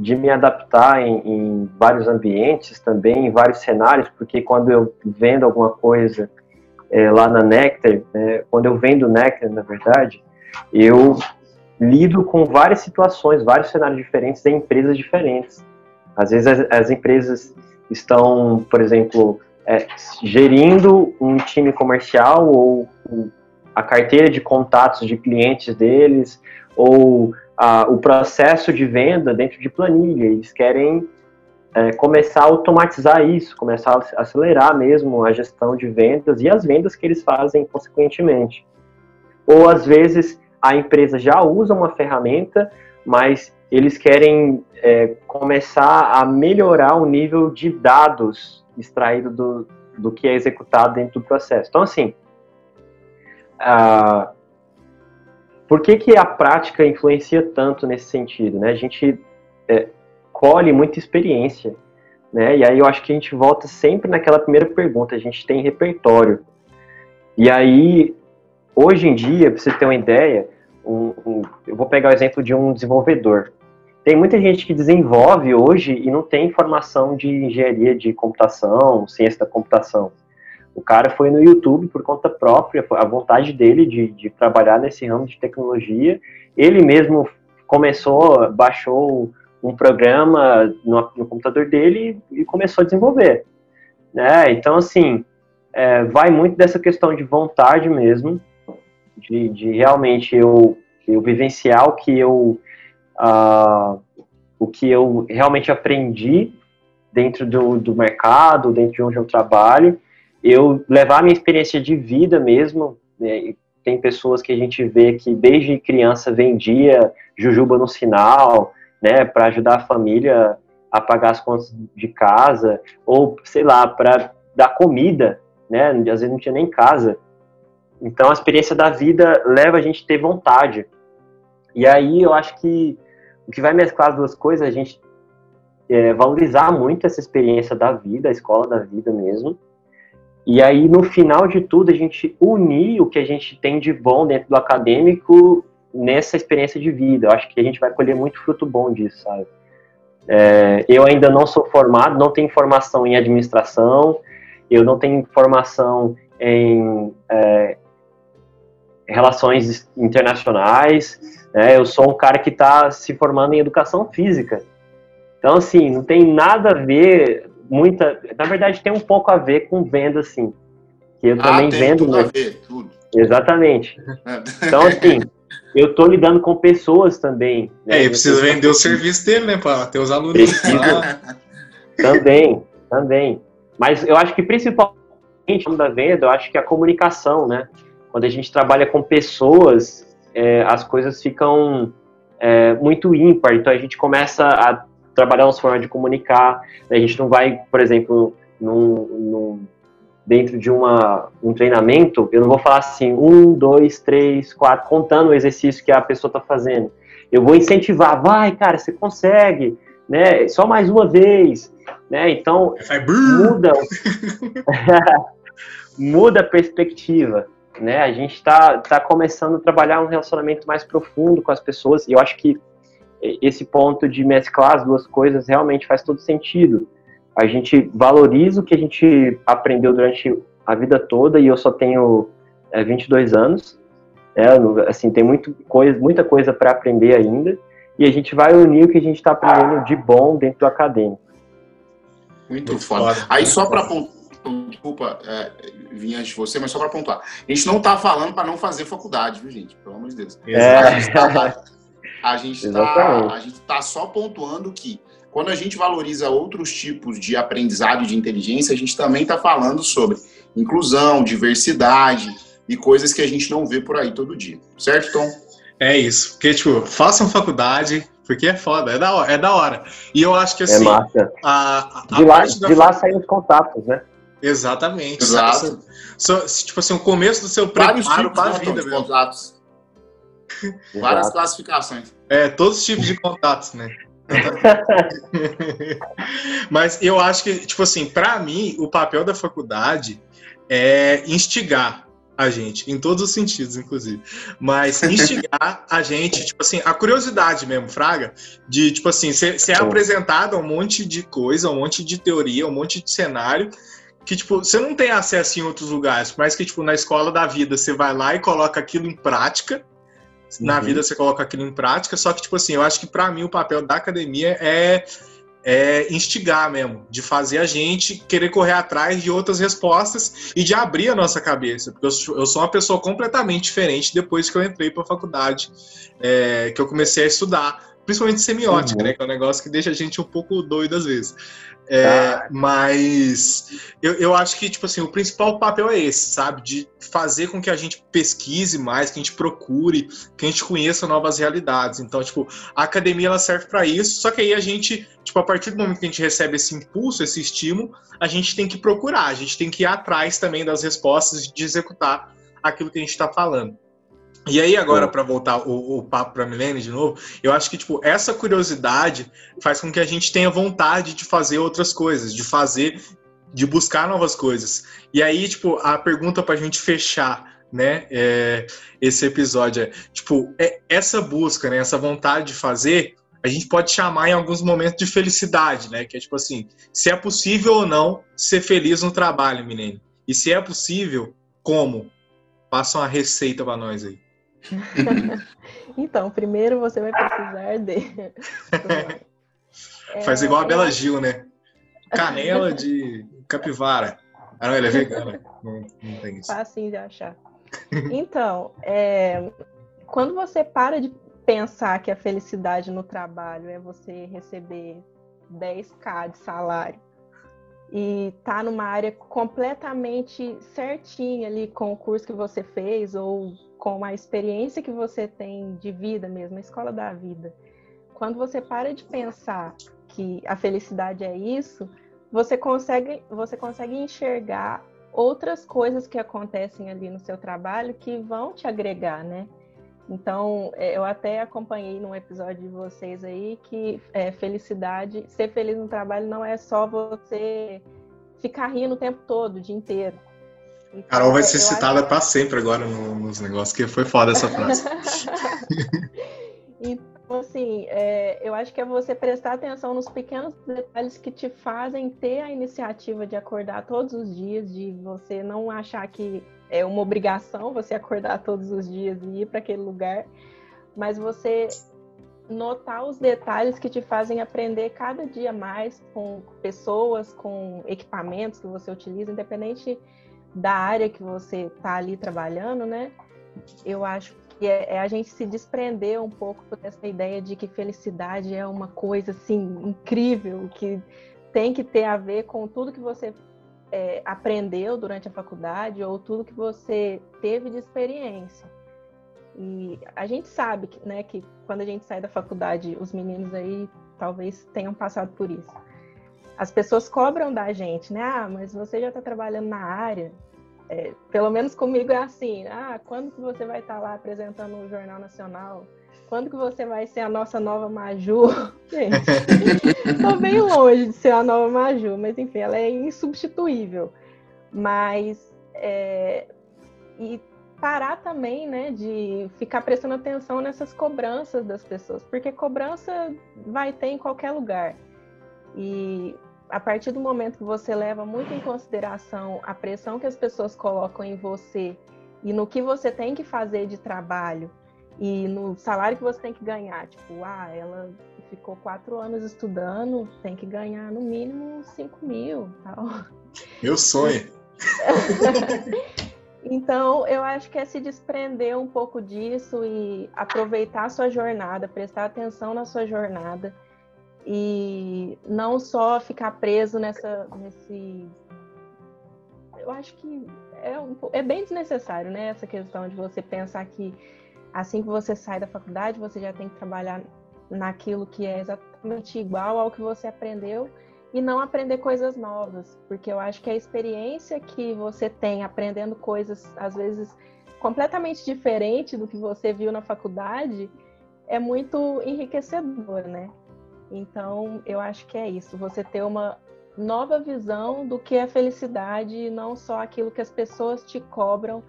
de me adaptar em, em vários ambientes também, em vários cenários, porque quando eu vendo alguma coisa é, lá na Nectar, né, quando eu vendo Nectar, na verdade, eu lido com várias situações, vários cenários diferentes em empresas diferentes. Às vezes as, as empresas estão, por exemplo, é, gerindo um time comercial ou a carteira de contatos de clientes deles ou a, o processo de venda dentro de planilha. Eles querem é, começar a automatizar isso, começar a acelerar mesmo a gestão de vendas e as vendas que eles fazem consequentemente. Ou às vezes a empresa já usa uma ferramenta, mas eles querem é, começar a melhorar o nível de dados extraído do, do que é executado dentro do processo. Então, assim, por que, que a prática influencia tanto nesse sentido? Né? A gente é, colhe muita experiência, né? e aí eu acho que a gente volta sempre naquela primeira pergunta, a gente tem repertório. E aí, hoje em dia, para você ter uma ideia, um, um, eu vou pegar o exemplo de um desenvolvedor. Tem muita gente que desenvolve hoje e não tem formação de engenharia de computação, ciência da computação. O cara foi no YouTube por conta própria, a vontade dele de, de trabalhar nesse ramo de tecnologia. Ele mesmo começou, baixou um programa no, no computador dele e começou a desenvolver. Né? Então, assim, é, vai muito dessa questão de vontade mesmo, de, de realmente eu, eu vivenciar o que eu uh, o que eu realmente aprendi dentro do, do mercado, dentro de onde eu trabalho, eu levar a minha experiência de vida mesmo, né, tem pessoas que a gente vê que desde criança vendia jujuba no sinal, né, para ajudar a família a pagar as contas de casa, ou sei lá, para dar comida, né, às vezes não tinha nem casa. Então a experiência da vida leva a gente a ter vontade. E aí eu acho que o que vai mesclar as duas coisas a gente é, valorizar muito essa experiência da vida, a escola da vida mesmo. E aí, no final de tudo, a gente unir o que a gente tem de bom dentro do acadêmico nessa experiência de vida. Eu acho que a gente vai colher muito fruto bom disso, sabe? É, eu ainda não sou formado, não tenho formação em administração, eu não tenho formação em é, relações internacionais, né? Eu sou um cara que está se formando em educação física. Então, assim, não tem nada a ver, muita. Na verdade, tem um pouco a ver com venda, assim. Que eu ah, também tem vendo. Tudo a ver, tudo. Exatamente. [LAUGHS] Então, assim, eu estou lidando com pessoas também. Né? É, e precisa vender o serviço dele, né, para ter os alunos. [LAUGHS] também, também. Mas eu acho que principalmente da venda, eu acho que a comunicação, né? Quando a gente trabalha com pessoas, é, as coisas ficam é, muito ímpar. Então a gente começa a trabalhar uma forma de comunicar. Né? A gente não vai, por exemplo, num, num, dentro de uma, um treinamento, eu não vou falar assim, um, dois, três, quatro, contando o exercício que a pessoa está fazendo. Eu vou incentivar, vai, cara, você consegue, né? Só mais uma vez, né? Então muda, [LAUGHS] muda a perspectiva. né? A gente está tá começando a trabalhar um relacionamento mais profundo com as pessoas e eu acho que esse ponto de mesclar as duas coisas realmente faz todo sentido. A gente valoriza o que a gente aprendeu durante a vida toda e eu só tenho é, 22 anos, né? assim tem muito coisa, muita coisa para aprender ainda e a gente vai unir o que a gente está aprendendo de bom dentro do acadêmico. Muito, Muito foda. foda. Aí só para desculpa é, vir antes de você, mas só para pontuar. A gente não está falando para não fazer faculdade, viu, gente? Pelo amor de Deus. É. A gente está [LAUGHS] a gente tá, tá só pontuando que quando a gente valoriza outros tipos de aprendizado de inteligência, a gente também está falando sobre inclusão, diversidade e coisas que a gente não vê por aí todo dia. Certo, Tom? É isso. Porque, tipo, façam faculdade, porque é foda, é da hora. É da hora. E eu acho que é assim. É massa. A, a de lá, de lá saem os contatos, né? Exatamente. Exato. So, tipo assim, o começo do seu preparo para a vida, de contatos. [LAUGHS] Várias classificações. É, todos os tipos de contatos, né? [LAUGHS] Mas eu acho que, tipo assim, para mim, o papel da faculdade é instigar a gente, em todos os sentidos, inclusive. Mas [LAUGHS] instigar a gente, tipo assim, a curiosidade mesmo, Fraga, de, tipo assim, ser, ser apresentado a um monte de coisa, um monte de teoria, um monte de cenário, que, tipo, você não tem acesso em outros lugares, mas que, tipo, na escola da vida você vai lá e coloca aquilo em prática, na uhum. vida você coloca aquilo em prática, só que, tipo assim, eu acho que para mim o papel da academia é, é instigar mesmo, de fazer a gente querer correr atrás de outras respostas e de abrir a nossa cabeça, porque eu, eu sou uma pessoa completamente diferente depois que eu entrei para a faculdade, é, que eu comecei a estudar, principalmente semiótica, uhum. né, que é um negócio que deixa a gente um pouco doido às vezes. É, tá. Mas eu, eu acho que, tipo assim, o principal papel é esse, sabe? De fazer com que a gente pesquise mais, que a gente procure, que a gente conheça novas realidades. Então, tipo, a academia ela serve para isso, só que aí a gente, tipo, a partir do momento que a gente recebe esse impulso, esse estímulo, a gente tem que procurar, a gente tem que ir atrás também das respostas de executar aquilo que a gente está falando. E aí, agora, para voltar o, o papo para Milene de novo, eu acho que, tipo, essa curiosidade faz com que a gente tenha vontade de fazer outras coisas, de fazer, de buscar novas coisas. E aí, tipo, a pergunta para a gente fechar, né, é, esse episódio é, tipo, é, essa busca, né, essa vontade de fazer, a gente pode chamar em alguns momentos de felicidade, né, que é tipo assim, se é possível ou não ser feliz no trabalho, Milene. E se é possível, como? Passa uma receita para nós aí. [LAUGHS] então, primeiro você vai precisar de. [LAUGHS] Faz igual a Bela Gil, né? Canela de capivara. Ah, não, ele é vegana. Não, não tem isso. Facinho de achar. Então, é, quando você para de pensar que a felicidade no trabalho é você receber 10k de salário e tá numa área completamente certinha ali com o curso que você fez ou com a experiência que você tem de vida mesmo, a escola da vida. Quando você para de pensar que a felicidade é isso, você consegue, você consegue enxergar outras coisas que acontecem ali no seu trabalho que vão te agregar, né? Então, é, eu até acompanhei num episódio de vocês aí que é, felicidade, ser feliz no trabalho não é só você ficar rindo o tempo todo, o dia inteiro. Então, Carol vai ser citada acho... para sempre agora nos negócios, que foi foda essa frase. [LAUGHS] então, assim, é, eu acho que é você prestar atenção nos pequenos detalhes que te fazem ter a iniciativa de acordar todos os dias, de você não achar que é uma obrigação você acordar todos os dias e ir para aquele lugar, mas você notar os detalhes que te fazem aprender cada dia mais com pessoas, com equipamentos que você utiliza, independente da área que você está ali trabalhando, né? Eu acho que é, é, a gente se desprender um pouco dessa ideia de que felicidade é uma coisa assim incrível, que tem que ter a ver com tudo que você é, aprendeu durante a faculdade ou tudo que você teve de experiência. E a gente sabe né, que quando a gente sai da faculdade, os meninos aí talvez tenham passado por isso. As pessoas cobram da gente, né? Ah, mas você já está trabalhando na área. É, pelo menos comigo é assim. Ah, quando que você vai estar tá lá apresentando o Jornal Nacional? Quando que você vai ser a nossa nova Maju? [LAUGHS] Gente, [LAUGHS] bem longe de ser a nova Maju, mas enfim, ela é insubstituível. Mas é, e parar também, né, de ficar prestando atenção nessas cobranças das pessoas, porque cobrança vai ter em qualquer lugar. E a partir do momento que você leva muito em consideração a pressão que as pessoas colocam em você e no que você tem que fazer de trabalho e no salário que você tem que ganhar, tipo, ah, ela ficou quatro anos estudando, tem que ganhar no mínimo cinco mil, tal. Meu sonho. [LAUGHS] então, eu acho que é se desprender um pouco disso e aproveitar a sua jornada, prestar atenção na sua jornada e não só ficar preso nessa, nesse. Eu acho que é, um, é bem desnecessário, né? Essa questão de você pensar que assim que você sai da faculdade, você já tem que trabalhar naquilo que é exatamente igual ao que você aprendeu e não aprender coisas novas, porque eu acho que a experiência que você tem aprendendo coisas às vezes completamente diferente do que você viu na faculdade é muito enriquecedor, né? Então, eu acho que é isso, você ter uma nova visão do que é felicidade e não só aquilo que as pessoas te cobram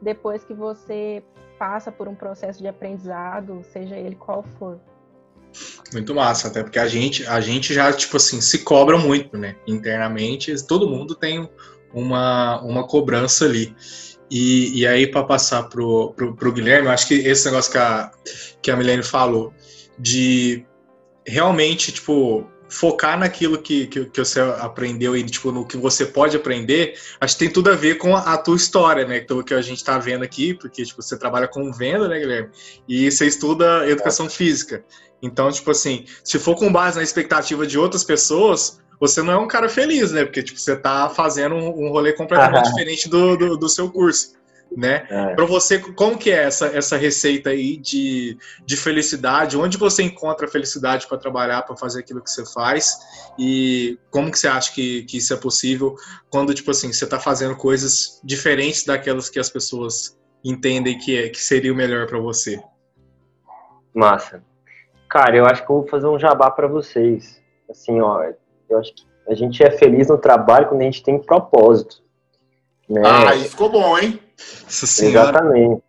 depois que você passa por um processo de aprendizado, seja ele qual for. Muito massa, até porque a gente, a gente já, tipo assim, se cobra muito, né? Internamente, todo mundo tem uma, uma cobrança ali. E, e aí, para passar pro, pro, pro Guilherme, eu acho que esse negócio que a, que a Milene falou, de realmente, tipo, focar naquilo que, que, que, você aprendeu e tipo, no que você pode aprender, acho que tem tudo a ver com a, a tua história, né? Que, que a gente está vendo aqui, porque tipo, você trabalha com venda, né, Guilherme? E você estuda educação física. Então, tipo assim, se for com base na expectativa de outras pessoas, você não é um cara feliz, né? Porque tipo, você está fazendo um, um rolê completamente diferente do, do, do seu curso né? É. Para você, como que é essa, essa receita aí de, de felicidade? Onde você encontra felicidade para trabalhar, para fazer aquilo que você faz? E como que você acha que, que isso é possível quando, tipo assim, você está fazendo coisas diferentes daquelas que as pessoas entendem que, é, que seria o melhor para você? Massa. Cara, eu acho que eu vou fazer um jabá para vocês. Assim, ó, eu acho que a gente é feliz no trabalho quando a gente tem propósito. Né? Ah, aí ficou bom, hein? Exatamente.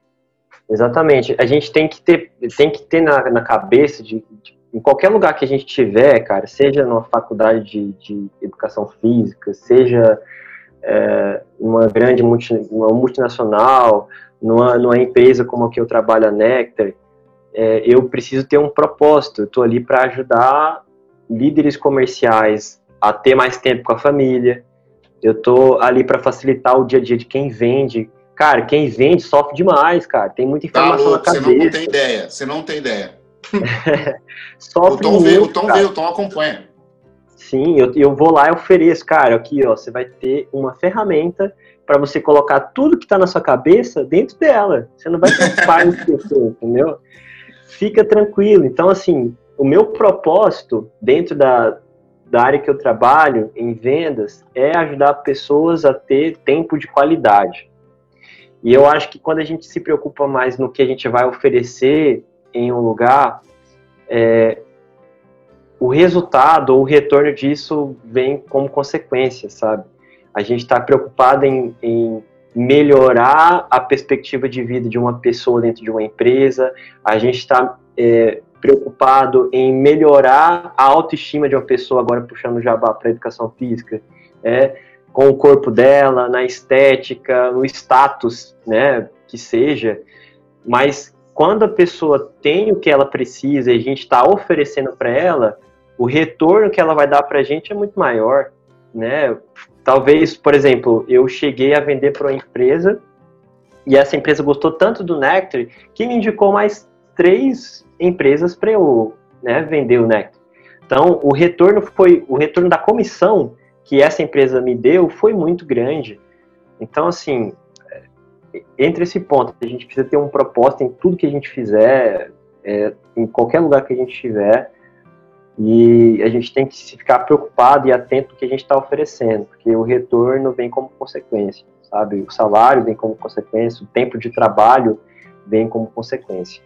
Exatamente. A gente tem que ter, tem que ter na, na cabeça de, de, em qualquer lugar que a gente tiver, cara, seja numa faculdade de, de educação física, seja é, uma grande multi, uma multinacional, numa, numa empresa como a que eu trabalho, a Nectar, é, eu preciso ter um propósito. Eu estou ali para ajudar líderes comerciais a ter mais tempo com a família. Eu estou ali para facilitar o dia a dia de quem vende, Cara, quem vende sofre demais, cara. Tem muita tá informação tá louco, na cabeça. Você não tem ideia. Você não tem ideia. [LAUGHS] sofre o Tom, muito, vê, o Tom vê, o Tom acompanha. Sim, eu, eu vou lá e ofereço, cara, aqui, ó, você vai ter uma ferramenta para você colocar tudo que está na sua cabeça dentro dela. Você não vai preocupar em esquecer, entendeu? Fica tranquilo. Então, assim, o meu propósito dentro da, da área que eu trabalho, em vendas, é ajudar pessoas a ter tempo de qualidade. E eu acho que quando a gente se preocupa mais no que a gente vai oferecer em um lugar, é, o resultado ou o retorno disso vem como consequência, sabe? A gente está preocupado em, em, melhorar a perspectiva de vida de uma pessoa dentro de uma empresa, a gente está é, preocupado em melhorar a autoestima de uma pessoa, agora puxando o jabá para a educação física, é, com o corpo dela, na estética, no status, né, que seja, mas quando a pessoa tem o que ela precisa e a gente está oferecendo para ela, o retorno que ela vai dar para a gente é muito maior, né? Talvez, por exemplo, eu cheguei a vender para uma empresa e essa empresa gostou tanto do Nectar que me indicou mais três empresas para eu né, vender o Nectar. Então, o retorno foi o retorno da comissão que essa empresa me deu foi muito grande. Então, assim, entre esse ponto, a gente precisa ter um propósito em tudo que a gente fizer, é, em qualquer lugar que a gente estiver, e a gente tem que ficar preocupado e atento no que a gente está oferecendo, porque o retorno vem como consequência, sabe? O salário vem como consequência, o tempo de trabalho vem como consequência.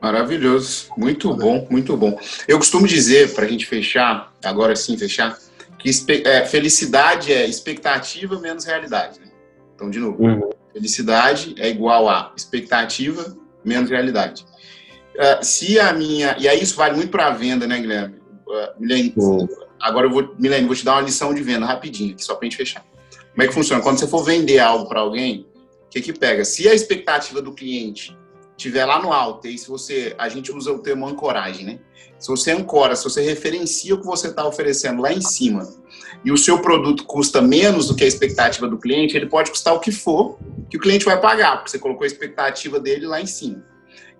Maravilhoso, muito bom, muito bom. Eu costumo dizer, para a gente fechar, agora sim fechar, que é, felicidade é expectativa menos realidade. Né? Então, de novo, uhum. Felicidade é igual a expectativa menos realidade. Uh, se a minha. E aí isso vale muito para a venda, né, Guilherme? Uh, Milene, agora eu vou, Milene, vou te dar uma lição de venda rapidinho, aqui, só para a gente fechar. Como é que funciona? Quando você for vender algo para alguém, o que, que pega? Se a expectativa do cliente tiver lá no alto, e se você, a gente usa o termo ancoragem, né? Se você ancora, se você referencia o que você está oferecendo lá em cima e o seu produto custa menos do que a expectativa do cliente, ele pode custar o que for que o cliente vai pagar, porque você colocou a expectativa dele lá em cima.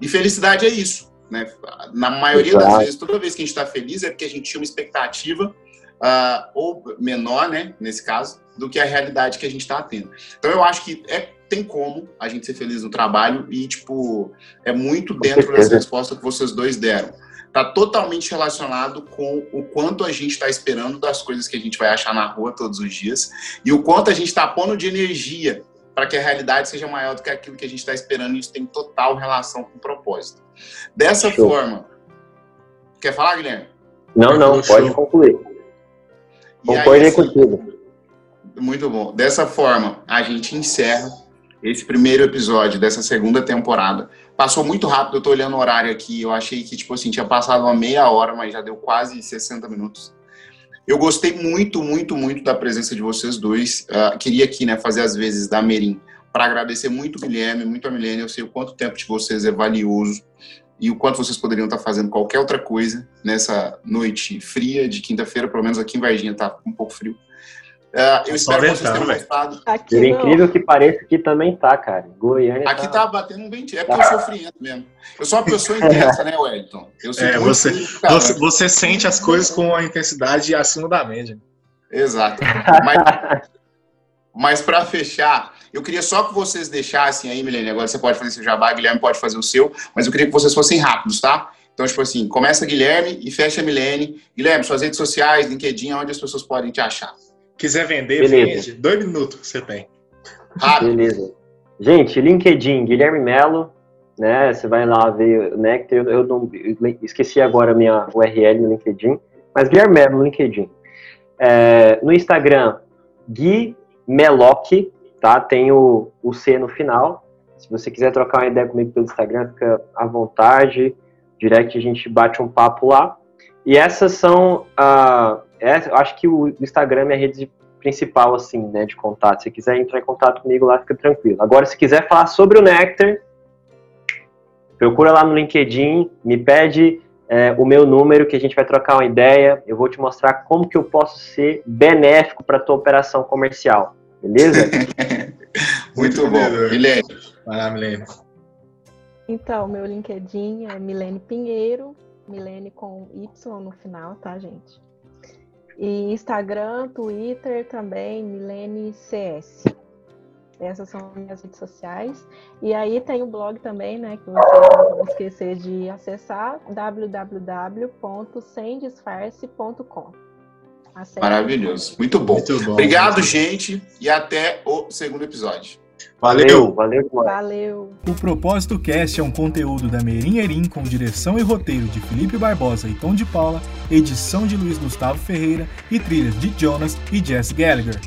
E felicidade é isso, né? Na maioria Exato. das vezes, toda vez que a gente está feliz é porque a gente tinha uma expectativa uh, ou menor, né, nesse caso, do que a realidade que a gente está tendo. Então eu acho que é tem como a gente ser feliz no trabalho e, tipo, é muito dentro dessa resposta que vocês dois deram. Está totalmente relacionado com o quanto a gente está esperando das coisas que a gente vai achar na rua todos os dias e o quanto a gente está pondo de energia para que a realidade seja maior do que aquilo que a gente está esperando. E isso tem total relação com o propósito. Dessa Show. forma, quer falar, Guilherme? Não, não, pode concluir. Concordei assim, contigo. Muito bom. Dessa forma, a gente encerra esse primeiro episódio dessa segunda temporada. Passou muito rápido, eu tô olhando o horário aqui, eu achei que, tipo assim, tinha passado uma meia hora, mas já deu quase 60 minutos. Eu gostei muito, muito, muito da presença de vocês dois. Uh, queria aqui, né, fazer as vezes da Merim para agradecer muito o Guilherme, muito a Milene. Eu sei o quanto tempo de vocês é valioso e o quanto vocês poderiam estar fazendo qualquer outra coisa nessa noite fria de quinta-feira, pelo menos aqui em Varginha tá um pouco frio. Uh, eu espero que vocês tenham gostado. Aqui Por incrível que pareça, aqui também tá, cara. Goiânia Aqui tá, tá batendo um ventinho. É porque tá. eu sou friento mesmo. Eu sou uma pessoa intensa, né, Wellington? Eu é, você, você, você, sente as coisas com a intensidade acima da média. Exato. Mas, mas para fechar, eu queria só que vocês deixassem aí, Milene, agora você pode fazer seu jabá, Guilherme pode fazer o seu, mas eu queria que vocês fossem rápidos, tá? Então, tipo assim, começa Guilherme e fecha Milene. Guilherme, suas redes sociais, LinkedIn, onde as pessoas podem te achar. Quiser vender, Beleza. vende. Dois minutos você tem. Rápido. Beleza. Gente, LinkedIn, Guilherme Melo, né? Você vai lá ver o Nectar. Eu, eu, não, eu esqueci agora a minha URL no LinkedIn, mas Guilherme Melo no LinkedIn. É, no Instagram, Gui Meloc, tá? Tem o, o C no final. Se você quiser trocar uma ideia comigo pelo Instagram, fica à vontade. Direct a gente bate um papo lá. E essas são uh, é, acho que o Instagram é a rede principal, assim, né, de contato. Se quiser entrar em contato comigo lá, fica tranquilo. Agora, se quiser falar sobre o Nectar, procura lá no LinkedIn, me pede é, o meu número que a gente vai trocar uma ideia. Eu vou te mostrar como que eu posso ser benéfico para tua operação comercial. Beleza? Muito, [LAUGHS] Muito bom. Milene. Vai lá, Milene. Então, meu LinkedIn é Milene Pinheiro, Milene com Y no final, tá, gente? E Instagram, Twitter também, Milene CS. Essas são minhas redes sociais. E aí tem o blog também, né? Que vocês não vão esquecer de acessar, www.semdisfarce.com. Maravilhoso. Muito bom. Muito bom. Obrigado, gente. E até o segundo episódio. Valeu, valeu. Valeu. O Propósito Cast é um conteúdo da Merim Erim com direção e roteiro de Felipe Barbosa e Tom de Paula, edição de Luiz Gustavo Ferreira e trilhas de Jonas e Jess Gallagher.